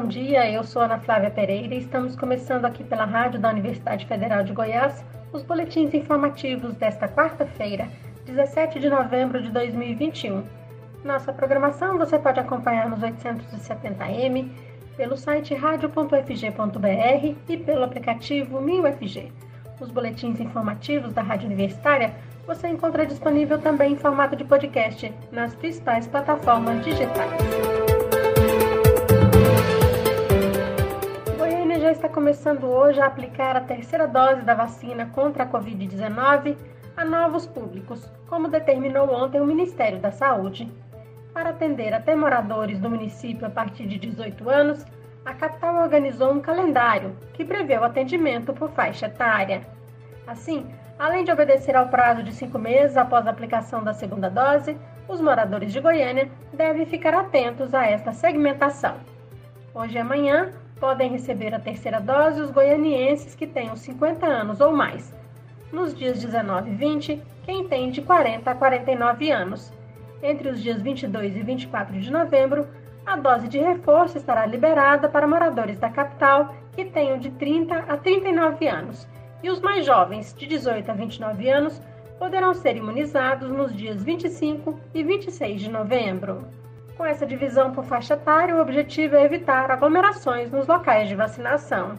bom dia. Eu sou Ana Flávia Pereira e estamos começando aqui pela Rádio da Universidade Federal de Goiás os boletins informativos desta quarta-feira, 17 de novembro de 2021. Nossa programação você pode acompanhar nos 870m, pelo site radio.fg.br e pelo aplicativo MinUFG. Os boletins informativos da Rádio Universitária você encontra disponível também em formato de podcast nas principais plataformas digitais. Está começando hoje a aplicar a terceira dose da vacina contra a Covid-19 a novos públicos, como determinou ontem o Ministério da Saúde. Para atender até moradores do município a partir de 18 anos, a capital organizou um calendário que prevê o atendimento por faixa etária. Assim, além de obedecer ao prazo de cinco meses após a aplicação da segunda dose, os moradores de Goiânia devem ficar atentos a esta segmentação. Hoje e amanhã podem receber a terceira dose os goianienses que tenham 50 anos ou mais. Nos dias 19 e 20, quem tem de 40 a 49 anos entre os dias 22 e 24 de novembro, a dose de reforço estará liberada para moradores da capital que tenham de 30 a 39 anos, e os mais jovens, de 18 a 29 anos, poderão ser imunizados nos dias 25 e 26 de novembro. Com essa divisão por faixa etária, o objetivo é evitar aglomerações nos locais de vacinação.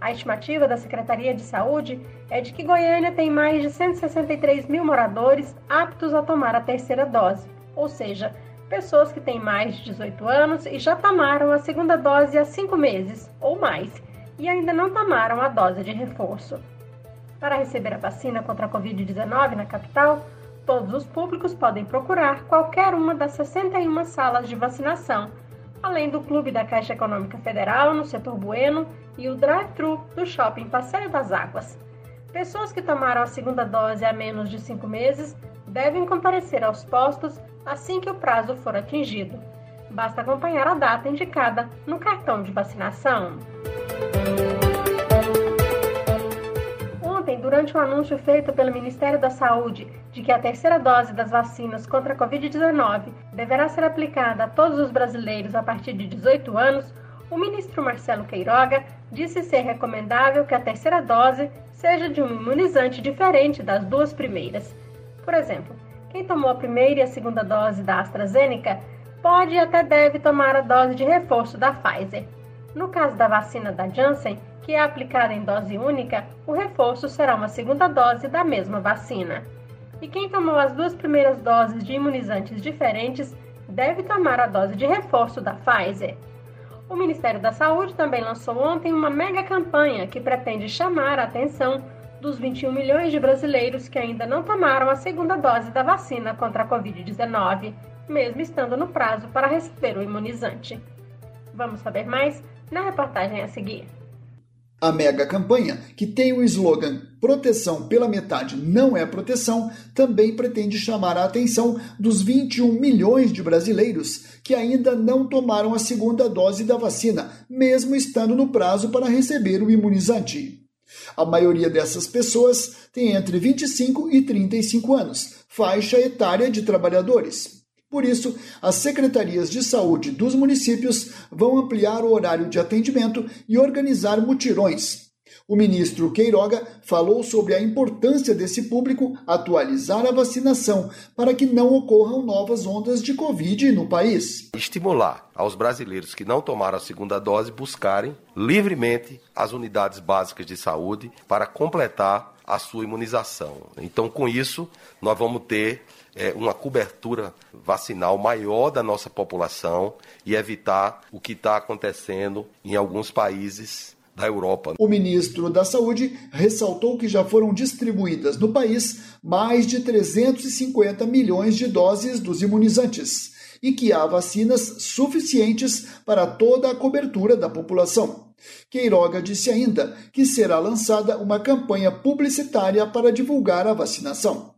A estimativa da Secretaria de Saúde é de que Goiânia tem mais de 163 mil moradores aptos a tomar a terceira dose, ou seja, pessoas que têm mais de 18 anos e já tomaram a segunda dose há cinco meses ou mais e ainda não tomaram a dose de reforço. Para receber a vacina contra a Covid-19 na capital, todos os públicos podem procurar qualquer uma das 61 salas de vacinação além do Clube da Caixa Econômica Federal no setor Bueno e o drive-thru do Shopping Passeio das Águas. Pessoas que tomaram a segunda dose há menos de cinco meses devem comparecer aos postos assim que o prazo for atingido. Basta acompanhar a data indicada no cartão de vacinação. Durante o anúncio feito pelo Ministério da Saúde de que a terceira dose das vacinas contra a Covid-19 deverá ser aplicada a todos os brasileiros a partir de 18 anos, o ministro Marcelo Queiroga disse ser recomendável que a terceira dose seja de um imunizante diferente das duas primeiras. Por exemplo, quem tomou a primeira e a segunda dose da AstraZeneca pode e até deve tomar a dose de reforço da Pfizer. No caso da vacina da Janssen, que é aplicada em dose única, o reforço será uma segunda dose da mesma vacina e quem tomou as duas primeiras doses de imunizantes diferentes deve tomar a dose de reforço da Pfizer. O Ministério da Saúde também lançou ontem uma mega campanha que pretende chamar a atenção dos 21 milhões de brasileiros que ainda não tomaram a segunda dose da vacina contra a Covid-19, mesmo estando no prazo para receber o imunizante. Vamos saber mais na reportagem a seguir. A mega campanha, que tem o slogan Proteção pela metade não é proteção, também pretende chamar a atenção dos 21 milhões de brasileiros que ainda não tomaram a segunda dose da vacina, mesmo estando no prazo para receber o imunizante. A maioria dessas pessoas tem entre 25 e 35 anos, faixa etária de trabalhadores. Por isso, as secretarias de saúde dos municípios vão ampliar o horário de atendimento e organizar mutirões. O ministro Queiroga falou sobre a importância desse público atualizar a vacinação para que não ocorram novas ondas de Covid no país. Estimular aos brasileiros que não tomaram a segunda dose buscarem livremente as unidades básicas de saúde para completar a sua imunização. Então, com isso, nós vamos ter é, uma cobertura vacinal maior da nossa população e evitar o que está acontecendo em alguns países da Europa. O ministro da Saúde ressaltou que já foram distribuídas no país mais de 350 milhões de doses dos imunizantes e que há vacinas suficientes para toda a cobertura da população. Queiroga disse ainda que será lançada uma campanha publicitária para divulgar a vacinação.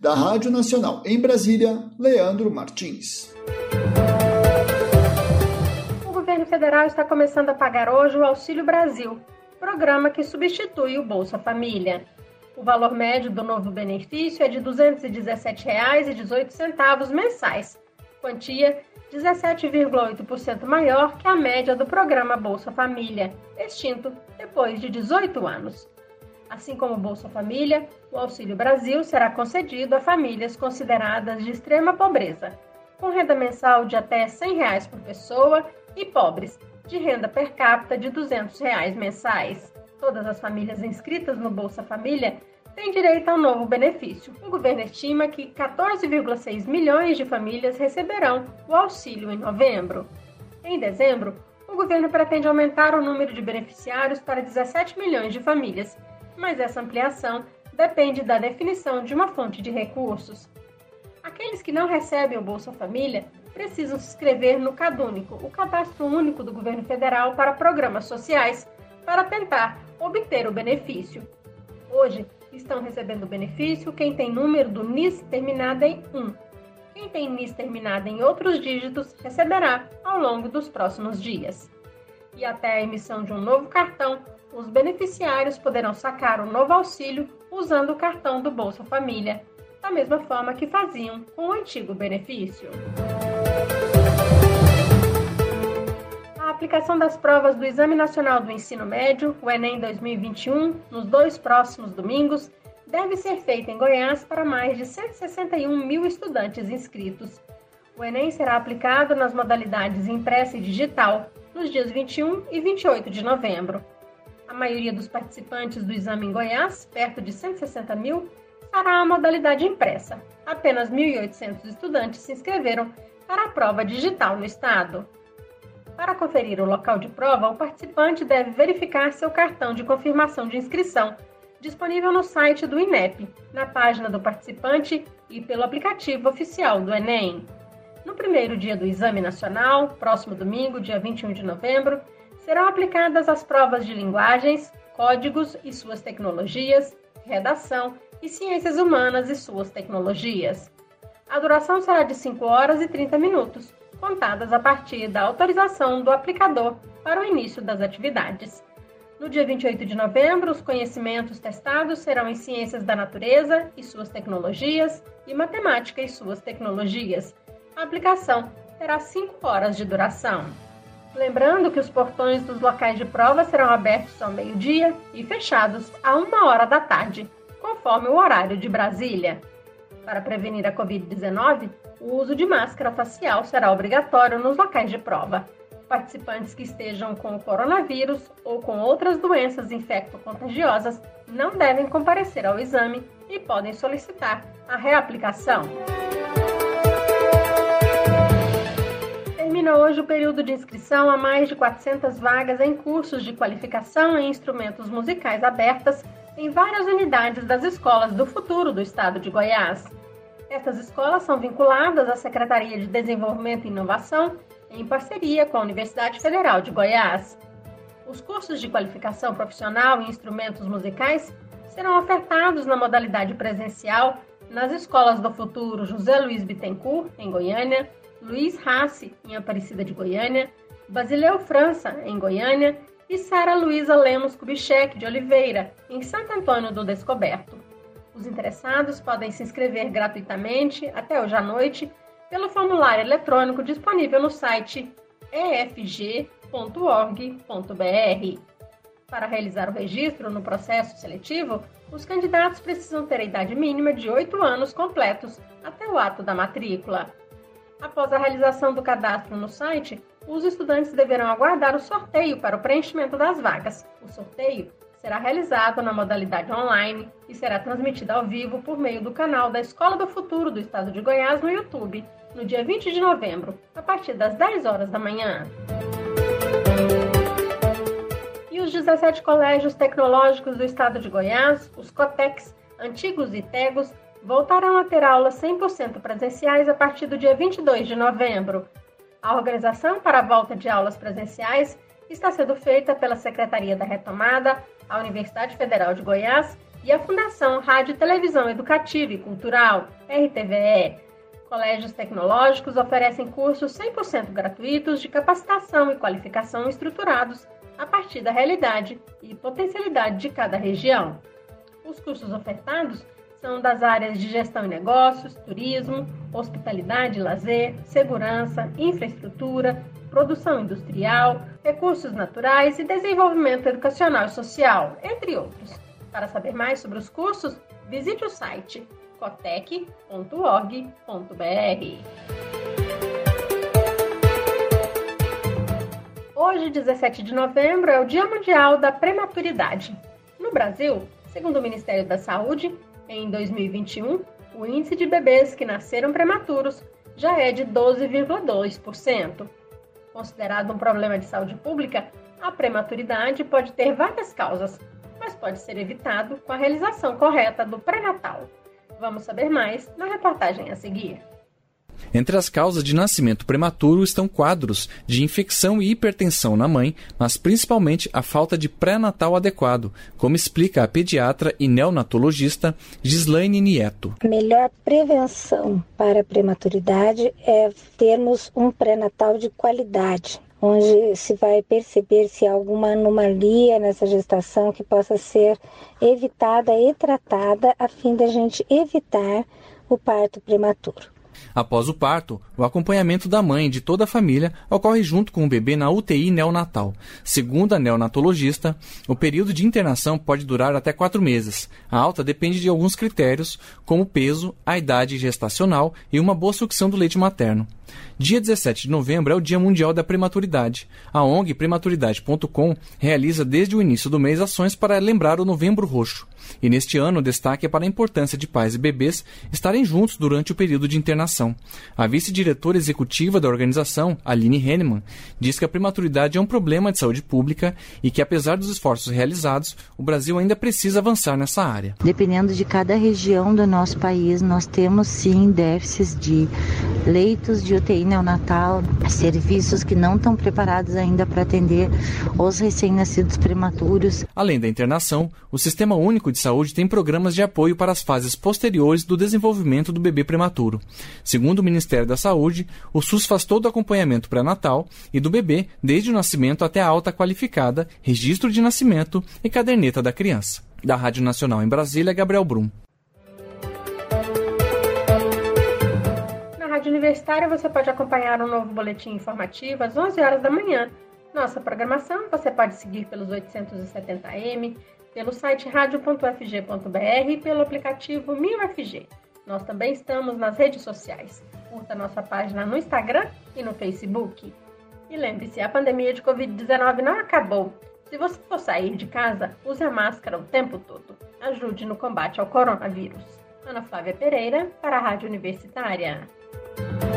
Da Rádio Nacional em Brasília, Leandro Martins. Governo federal está começando a pagar hoje o Auxílio Brasil, programa que substitui o Bolsa Família. O valor médio do novo benefício é de R$ 217,18 mensais, quantia 17,8% maior que a média do programa Bolsa Família, extinto depois de 18 anos. Assim como o Bolsa Família, o Auxílio Brasil será concedido a famílias consideradas de extrema pobreza, com renda mensal de até 100 reais por pessoa e pobres, de renda per capita de 200 reais mensais. Todas as famílias inscritas no Bolsa Família têm direito ao novo benefício. O governo estima que 14,6 milhões de famílias receberão o auxílio em novembro. Em dezembro, o governo pretende aumentar o número de beneficiários para 17 milhões de famílias, mas essa ampliação depende da definição de uma fonte de recursos. Aqueles que não recebem o Bolsa Família precisam se inscrever no CadÚnico, o Cadastro Único do Governo Federal para Programas Sociais, para tentar obter o benefício. Hoje, estão recebendo o benefício quem tem número do NIS terminado em 1. Quem tem NIS terminado em outros dígitos receberá ao longo dos próximos dias. E até a emissão de um novo cartão, os beneficiários poderão sacar o novo auxílio usando o cartão do Bolsa Família, da mesma forma que faziam com o antigo benefício. Aplicação das provas do Exame Nacional do Ensino Médio, o Enem 2021, nos dois próximos domingos, deve ser feita em Goiás para mais de 161 mil estudantes inscritos. O Enem será aplicado nas modalidades impressa e digital nos dias 21 e 28 de novembro. A maioria dos participantes do exame em Goiás, perto de 160 mil, fará a modalidade impressa. Apenas 1.800 estudantes se inscreveram para a prova digital no estado. Para conferir o local de prova, o participante deve verificar seu cartão de confirmação de inscrição, disponível no site do INEP, na página do participante e pelo aplicativo oficial do Enem. No primeiro dia do Exame Nacional, próximo domingo, dia 21 de novembro, serão aplicadas as provas de linguagens, códigos e suas tecnologias, redação e ciências humanas e suas tecnologias. A duração será de 5 horas e 30 minutos contadas a partir da autorização do aplicador para o início das atividades. No dia 28 de novembro, os conhecimentos testados serão em ciências da natureza e suas tecnologias e matemática e suas tecnologias. A aplicação terá 5 horas de duração. Lembrando que os portões dos locais de prova serão abertos ao meio-dia e fechados a uma hora da tarde, conforme o horário de Brasília. Para prevenir a Covid-19, o uso de máscara facial será obrigatório nos locais de prova. Participantes que estejam com o coronavírus ou com outras doenças infecto-contagiosas não devem comparecer ao exame e podem solicitar a reaplicação. Termina hoje o período de inscrição a mais de 400 vagas em cursos de qualificação em instrumentos musicais abertas em várias unidades das escolas do futuro do estado de Goiás. Essas escolas são vinculadas à Secretaria de Desenvolvimento e Inovação, em parceria com a Universidade Federal de Goiás. Os cursos de qualificação profissional em instrumentos musicais serão ofertados na modalidade presencial nas escolas do futuro José Luiz Bittencourt, em Goiânia, Luiz Rassi, em Aparecida de Goiânia, Basileu França, em Goiânia, e Sara Luísa Lemos Kubitschek de Oliveira, em Santo Antônio do Descoberto. Os interessados podem se inscrever gratuitamente até hoje à noite pelo formulário eletrônico disponível no site efg.org.br. Para realizar o registro no processo seletivo, os candidatos precisam ter a idade mínima de 8 anos completos até o ato da matrícula. Após a realização do cadastro no site, os estudantes deverão aguardar o sorteio para o preenchimento das vagas. O sorteio será realizado na modalidade online e será transmitido ao vivo por meio do canal da Escola do Futuro do Estado de Goiás no YouTube, no dia 20 de novembro, a partir das 10 horas da manhã. E os 17 colégios tecnológicos do Estado de Goiás, os COTECs, antigos e TEGOS, voltarão a ter aulas 100% presenciais a partir do dia 22 de novembro. A organização para a volta de aulas presenciais está sendo feita pela Secretaria da Retomada, a Universidade Federal de Goiás e a Fundação Rádio Televisão Educativa e Cultural, RTVE. Colégios tecnológicos oferecem cursos 100% gratuitos de capacitação e qualificação estruturados a partir da realidade e potencialidade de cada região. Os cursos ofertados são das áreas de gestão e negócios, turismo, hospitalidade e lazer, segurança, infraestrutura, produção industrial, recursos naturais e desenvolvimento educacional e social, entre outros. Para saber mais sobre os cursos, visite o site cotec.org.br. Hoje, 17 de novembro, é o Dia Mundial da Prematuridade. No Brasil, segundo o Ministério da Saúde, em 2021, o índice de bebês que nasceram prematuros já é de 12,2%. Considerado um problema de saúde pública, a prematuridade pode ter várias causas, mas pode ser evitado com a realização correta do pré-natal. Vamos saber mais na reportagem a seguir. Entre as causas de nascimento prematuro estão quadros de infecção e hipertensão na mãe, mas principalmente a falta de pré-natal adequado, como explica a pediatra e neonatologista Gislaine Nieto. A melhor prevenção para a prematuridade é termos um pré-natal de qualidade, onde se vai perceber se há alguma anomalia nessa gestação que possa ser evitada e tratada a fim da gente evitar o parto prematuro. Após o parto, o acompanhamento da mãe e de toda a família ocorre junto com o bebê na UTI neonatal. Segundo a neonatologista, o período de internação pode durar até quatro meses. A alta depende de alguns critérios, como peso, a idade gestacional e uma boa sucção do leite materno. Dia 17 de novembro é o Dia Mundial da Prematuridade. A ONG Prematuridade.com realiza desde o início do mês ações para lembrar o Novembro Roxo. E neste ano o destaque é para a importância de pais e bebês estarem juntos durante o período de internação. A vice-diretora executiva da organização, Aline Henneman, diz que a prematuridade é um problema de saúde pública e que, apesar dos esforços realizados, o Brasil ainda precisa avançar nessa área. Dependendo de cada região do nosso país, nós temos sim déficits de leitos de UTI neonatal, serviços que não estão preparados ainda para atender os recém-nascidos prematuros. Além da internação, o Sistema Único de Saúde tem programas de apoio para as fases posteriores do desenvolvimento do bebê prematuro. Segundo o Ministério da Saúde, o SUS faz todo o acompanhamento pré-natal e do bebê desde o nascimento até a alta qualificada, registro de nascimento e caderneta da criança. Da Rádio Nacional em Brasília, Gabriel Brum. Universitária você pode acompanhar um novo boletim informativo às 11 horas da manhã. Nossa programação você pode seguir pelos 870m, pelo site radio.fg.br e pelo aplicativo MinUFG. Nós também estamos nas redes sociais. Curta nossa página no Instagram e no Facebook. E lembre-se, a pandemia de Covid-19 não acabou. Se você for sair de casa, use a máscara o tempo todo. Ajude no combate ao coronavírus. Ana Flávia Pereira, para a Rádio Universitária. Bye.